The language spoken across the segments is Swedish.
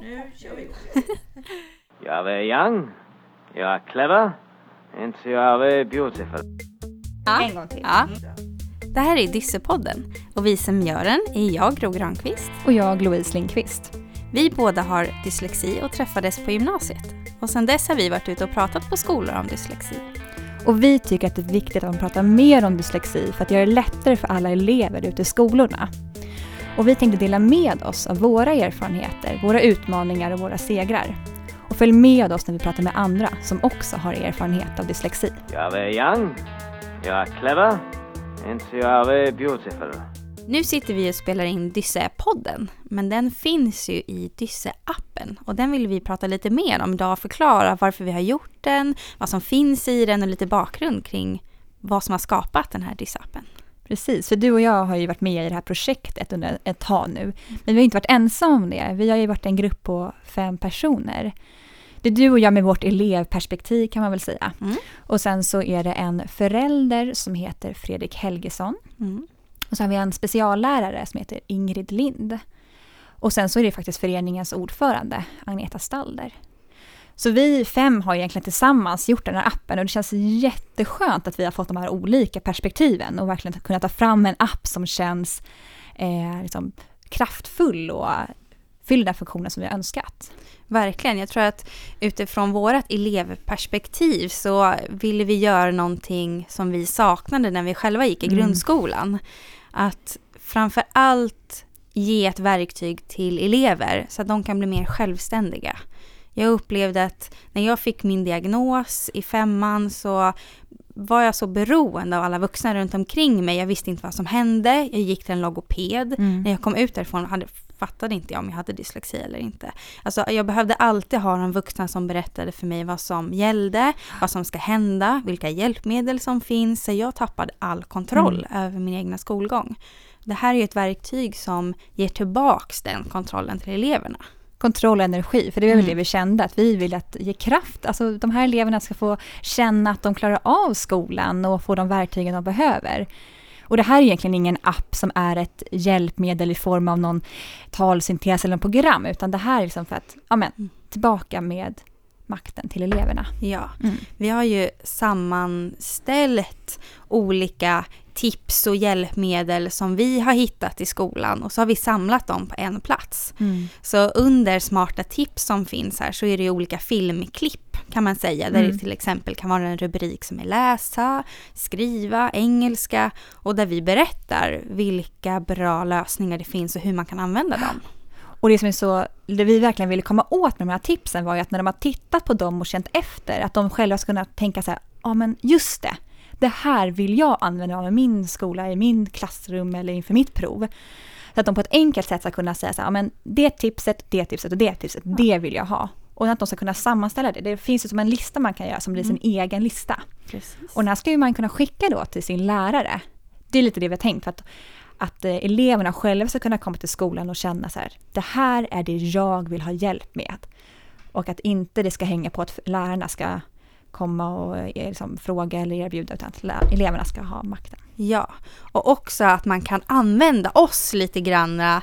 Nu kör vi Jag är young, jag är clever, and jag är beautiful. Ja. En gång till. Ja. Det här är Dyssepodden och vi som gör den är jag, Gro Granqvist. Och jag, Louise Lindqvist. Vi båda har dyslexi och träffades på gymnasiet. Och sedan dess har vi varit ute och pratat på skolor om dyslexi. Och vi tycker att det är viktigt att man pratar mer om dyslexi för att göra det lättare för alla elever ute i skolorna. Och vi tänkte dela med oss av våra erfarenheter, våra utmaningar och våra segrar. Och följ med oss när vi pratar med andra som också har erfarenhet av dyslexi. Jag är young, jag är clever, and jag är beautiful. Nu sitter vi och spelar in Dysse-podden, men den finns ju i Dysse-appen och den vill vi prata lite mer om idag, förklara varför vi har gjort den, vad som finns i den och lite bakgrund kring vad som har skapat den här Dysse-appen. Precis, för du och jag har ju varit med i det här projektet under ett tag nu. Men vi har inte varit ensamma om det. Vi har ju varit en grupp på fem personer. Det är du och jag med vårt elevperspektiv kan man väl säga. Mm. Och sen så är det en förälder som heter Fredrik Helgesson. Mm. Och så har vi en speciallärare som heter Ingrid Lind. Och sen så är det faktiskt föreningens ordförande, Agneta Stalder. Så vi fem har egentligen tillsammans gjort den här appen och det känns jätteskönt att vi har fått de här olika perspektiven och verkligen kunnat ta fram en app som känns eh, liksom kraftfull och fyller den funktionen som vi har önskat. Verkligen. Jag tror att utifrån vårt elevperspektiv så ville vi göra någonting som vi saknade när vi själva gick i Mm. grundskolan. Att framför allt ge ett verktyg till elever så att de kan bli mer självständiga. Jag upplevde att när jag fick min diagnos i femman så var jag så beroende av alla vuxna runt omkring mig. Jag visste inte vad som hände. Jag gick till en logoped. När jag kom ut därifrån hade, fattade inte jag om jag hade dyslexi eller inte. Alltså, jag behövde alltid ha de vuxna som berättade för mig vad som gällde, vad som ska hända, vilka hjälpmedel som finns. Så jag tappade all kontroll över min egna skolgång. Det här är ett verktyg som ger tillbaks den kontrollen till eleverna. Kontroll och energi, för det var väl Mm. det vi kände, att vi vill att ge kraft, alltså de här eleverna ska få känna att de klarar av skolan och få de verktygen de behöver. Och det här är egentligen ingen app som är ett hjälpmedel i form av någon talsyntes eller något program, utan det här är liksom för att, ja men, tillbaka med makten till eleverna. Ja, Mm. vi har ju sammanställt olika tips och hjälpmedel som vi har hittat i skolan och så har vi samlat dem på en plats. Så under smarta tips som finns här så är det ju olika filmklipp kan man säga, där Mm. det till exempel kan vara en rubrik som är läsa, skriva, engelska och där vi berättar vilka bra lösningar det finns och hur man kan använda dem. Och det som är så, det vi verkligen ville komma åt med de här tipsen var ju att när de har tittat på dem och känt efter, att de själva ska kunna tänka så här, ja men just det, det här vill jag använda av min skola, i min klassrum eller inför mitt prov. Så att de på ett enkelt sätt ska kunna säga så här, ja men det tipset, det tipset och det tipset, det vill jag ha. Och att de ska kunna sammanställa det. Det finns ju som en lista man kan göra som blir sin egen lista. Precis. Och den här ska ju man kunna skicka då till sin lärare. Det är lite det vi har tänkt, för att, att eh, eleverna själva ska kunna komma till skolan och känna så här, det här är det jag vill ha hjälp med. Och att inte det ska hänga på att lärarna ska komma och eh, liksom, fråga eller erbjuda, utan att eleverna ska ha makten. Ja, och också att man kan använda oss lite grann eh,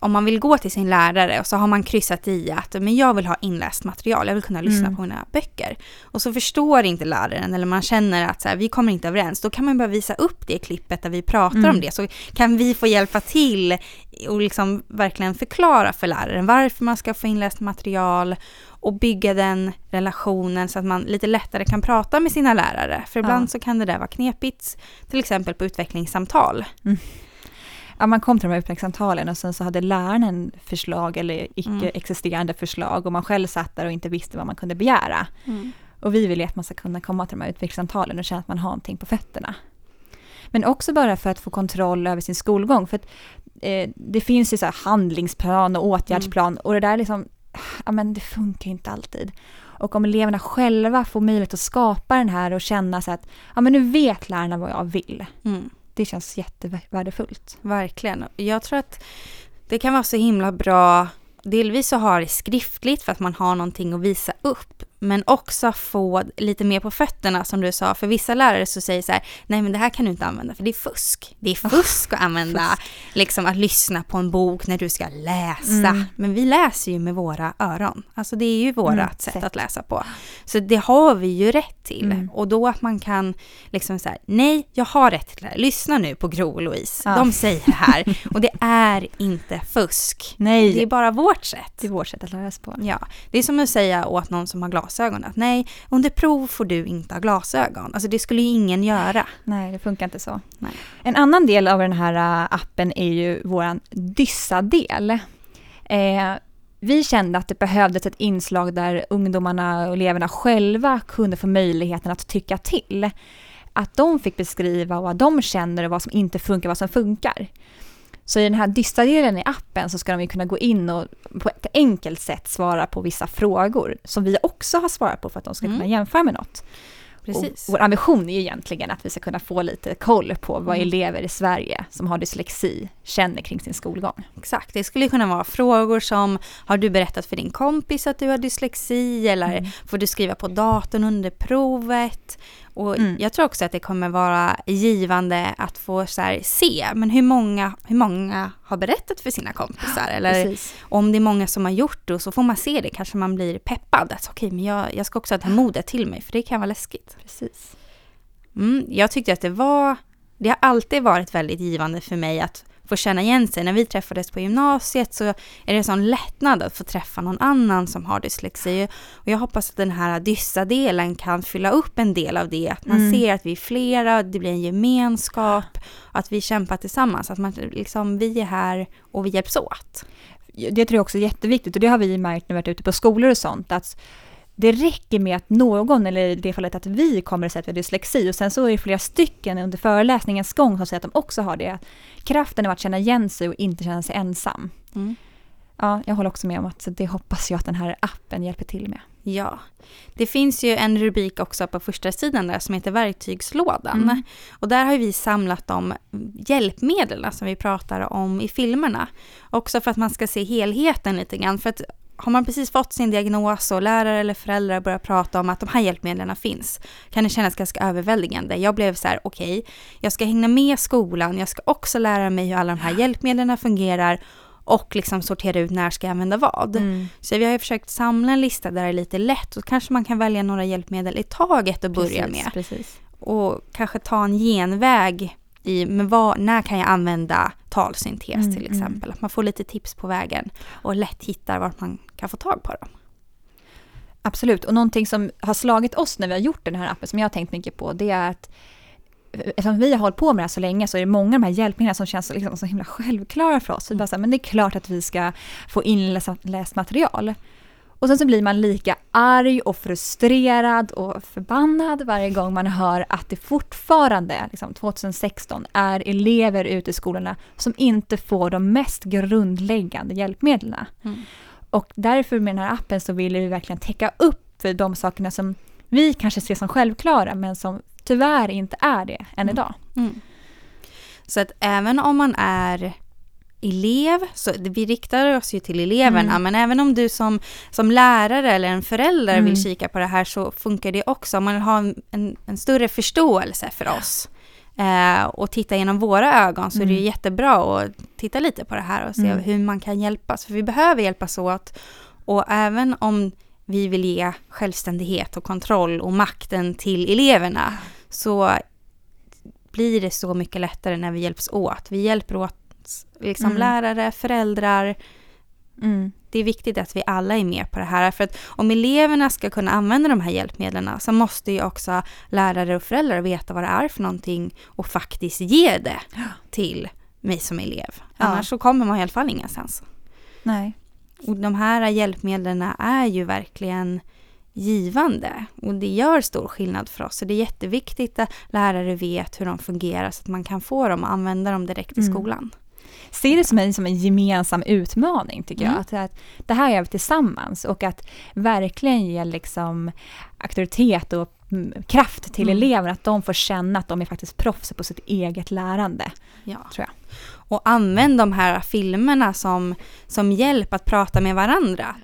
om man vill gå till sin lärare och så har man kryssat i att men jag vill ha inläst material, jag vill kunna lyssna Mm. på mina böcker. Och så förstår inte läraren eller man känner att så här, vi kommer inte överens, då kan man bara visa upp det klippet där vi pratar Mm. om det så kan vi få hjälpa till och liksom verkligen förklara för läraren varför man ska få inläst material och bygga den relationen så att man lite lättare kan prata med sina lärare. För ibland Ja. så kan det där vara knepigt, till exempel på utvecklingssamtal. Ja, man kom till de här utvecklingssamtalen och sen så hade läraren en förslag eller icke Mm. existerande förslag och man själv satt där och inte visste vad man kunde begära. Och vi vill ju att man ska kunna komma till de här utvecklingssamtalen och känna att man har någonting på fötterna. Men också bara för att få kontroll över sin skolgång. För att, eh, det finns ju så här handlingsplan och åtgärdsplan och det där liksom, ja men det funkar inte alltid. Och om eleverna själva får möjlighet att skapa den här och känna så att, ja men nu vet lärarna vad jag vill. Mm. Det känns jättevärdefullt. Verkligen. Jag tror att det kan vara så himla bra, delvis att ha det skriftligt för att man har någonting att visa upp men också få lite mer på fötterna som du sa. För vissa lärare så säger så här, nej men det här kan du inte använda för det är fusk. Det är fusk att använda, fusk. liksom att lyssna på en bok när du ska läsa. Mm. Men vi läser ju med våra öron. Alltså det är ju vårat mm, sätt, sätt att läsa på. Så det har vi ju rätt till. Mm. Och då att man kan liksom säga, nej jag har rätt till det här. Lyssna nu på Gro och Louise. Ja. De säger det här. och det är inte fusk. Nej. Det är bara vårt sätt. Det är vårt sätt att lära sig på. Ja. Det är som att säga åt någon som har glasögon att nej, under prov får du inte ha glasögon. Alltså det skulle ju ingen göra. Nej, det funkar inte så. Nej. En annan del av den här äh, appen är ju våran Dyssa-del. Eh, vi kände att det behövdes ett inslag där ungdomarna och eleverna själva kunde få möjligheten att tycka till. Att de fick beskriva vad de känner och vad som inte funkar, vad som funkar. Så i den här Dysta-delen i appen så ska de ju kunna gå in och på ett enkelt sätt svara på vissa frågor som vi också har svarat på för att de ska mm. kunna jämföra med något. Precis. Och vår ambition är ju egentligen att vi ska kunna få lite koll på vad mm. elever i Sverige som har dyslexi känner kring sin skolgång. Exakt, det skulle kunna vara frågor som har du berättat för din kompis att du har dyslexi eller mm. får du skriva på datorn under provet? Och mm. jag tror också att det kommer vara givande att få så här, se, men hur många, hur många har berättat för sina kompisar? Eller Precis. om det är många som har gjort det, så får man se det, kanske man blir peppad. Att okej, okay, men jag, jag ska också ta modet till mig, för det kan vara läskigt. Precis. Mm, jag tyckte att det var, det har alltid varit väldigt givande för mig att få känna igen sig. När vi träffades på gymnasiet så är det en sån lättnad att få träffa någon annan som har dyslexi. Och jag hoppas att den här dyssa-delen kan fylla upp en del av det. Att man mm. ser att vi är flera, det blir en gemenskap, att vi kämpar tillsammans. Att man, liksom, vi är här och vi hjälps åt. Det tror jag också är jätteviktigt och det har vi märkt när vi varit ute på skolor och sånt. Att det räcker med att någon, eller i det fallet att vi kommer att säga att vi har dyslexi och sen så är det flera stycken under föreläsningens gång som säger att de också har det. Kraften av att känna igen sig och inte känna sig ensam. Mm. Ja, jag håller också med om att det hoppas jag att den här appen hjälper till med. Ja, det finns ju en rubrik också på första sidan där som heter verktygslådan. Mm. Och där har vi samlat de hjälpmedel som vi pratar om i filmerna. Också för att man ska se helheten lite grann. För att har man precis fått sin diagnos och lärare eller föräldrar börjar prata om att de här hjälpmedlen finns, kan det kännas ganska överväldigande. Jag blev så här, okej, okay, jag ska hänga med skolan, jag ska också lära mig hur alla de här hjälpmedlen fungerar och liksom sortera ut när ska jag använda vad. Mm. Så vi har ju försökt samla en lista där det är lite lätt och kanske man kan välja några hjälpmedel i taget att börja precis, med. Precis. Och kanske ta en genväg i, men vad, när kan jag använda talsyntes mm, till mm. exempel. Att man får lite tips på vägen och lätt hittar vart man kan få tag på dem. Absolut, och någonting som har slagit oss när vi har gjort den här appen, som jag har tänkt mycket på, det är att eftersom vi har hållit på med det här så länge så är det många av de här hjälpmedlen som känns liksom så himla självklara för oss. Vi bara så här, men det är klart att vi ska få inläst material. Och sen så blir man lika arg och frustrerad och förbannad varje gång man hör att det fortfarande, liksom 2016, är elever ute i skolorna som inte får de mest grundläggande hjälpmedlen. Mm. Och därför med den här appen så vill vi verkligen täcka upp för de sakerna som vi kanske ser som självklara men som tyvärr inte är det än mm. idag. Mm. Så att även om man är elev, så vi riktar oss ju till eleverna, mm. men även om du som, som lärare eller en förälder mm. vill kika på det här så funkar det också. Om man vill ha en, en större förståelse för oss eh, och titta genom våra ögon så mm. är det mm. jättebra att titta lite på det här och se mm. hur man kan hjälpas. För vi behöver hjälpas åt och även om vi vill ge självständighet och kontroll och makten till eleverna så blir det så mycket lättare när vi hjälps åt. Vi hjälper åt liksom mm. lärare, föräldrar. Mm. Det är viktigt att vi alla är med på det här. För att om eleverna ska kunna använda de här hjälpmedlen så måste ju också lärare och föräldrar veta vad det är för någonting och faktiskt ge det till mig som elev. Ja. Annars så kommer man i alla fall ingenstans. Nej. Och de här hjälpmedlen är ju verkligen givande och det gör stor skillnad för oss. Så det är jätteviktigt att lärare vet hur de fungerar så att man kan få dem och använda dem direkt i mm. skolan ser det som en, som en gemensam utmaning tycker mm. jag. Att, att det här gör vi tillsammans och att verkligen ge liksom auktoritet och mm, kraft till mm. eleverna, att de får känna att de är faktiskt proffs på sitt eget lärande. Ja. Tror jag. Och använd de här filmerna som, som hjälp att prata med varandra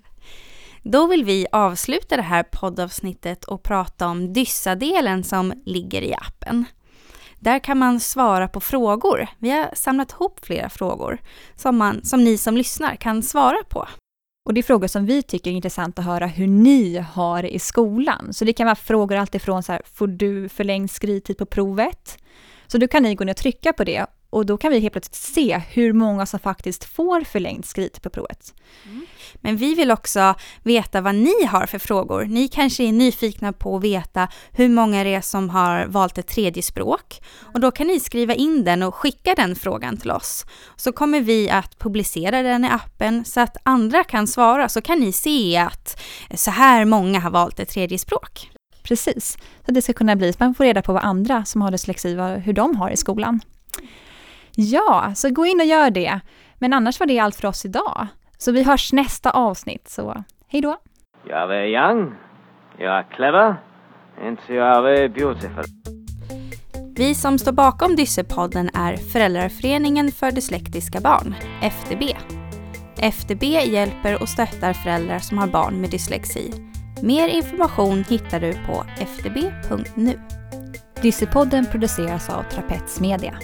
Då vill vi avsluta det här poddavsnittet och prata om Dyssa-delen som ligger i appen. Där kan man svara på frågor. Vi har samlat ihop flera frågor som, man, som ni som lyssnar kan svara på. Och det är frågor som vi tycker är intressant att höra hur ni har det i skolan. Så det kan vara frågor alltifrån så här, får du förlängd skrivtid på provet? Så då kan ni gå ner och trycka på det och då kan vi helt plötsligt se hur många som faktiskt får förlängd skrivtid på provet. Mm. Men vi vill också veta vad ni har för frågor. Ni kanske är nyfikna på att veta hur många det är som har valt ett tredje språk. Och då kan ni skriva in den och skicka den frågan till oss. Så kommer vi att publicera den i appen så att andra kan svara. Så kan ni se att så här många har valt ett tredje språk. Precis, så det ska kunna bli så man får reda på vad andra som har dyslexi, hur de har i skolan. Ja, så gå in och gör det. Men annars var det allt för oss idag. Så vi hörs nästa avsnitt, så hej då! Jag är young, jag är clever, and jag är beautiful. Vi som står bakom Dyssepodden är Föräldraföreningen för dyslektiska barn, FDB. FDB hjälper och stöttar föräldrar som har barn med dyslexi. Mer information hittar du på fdb.nu. Dyssepodden produceras av Trapets Media.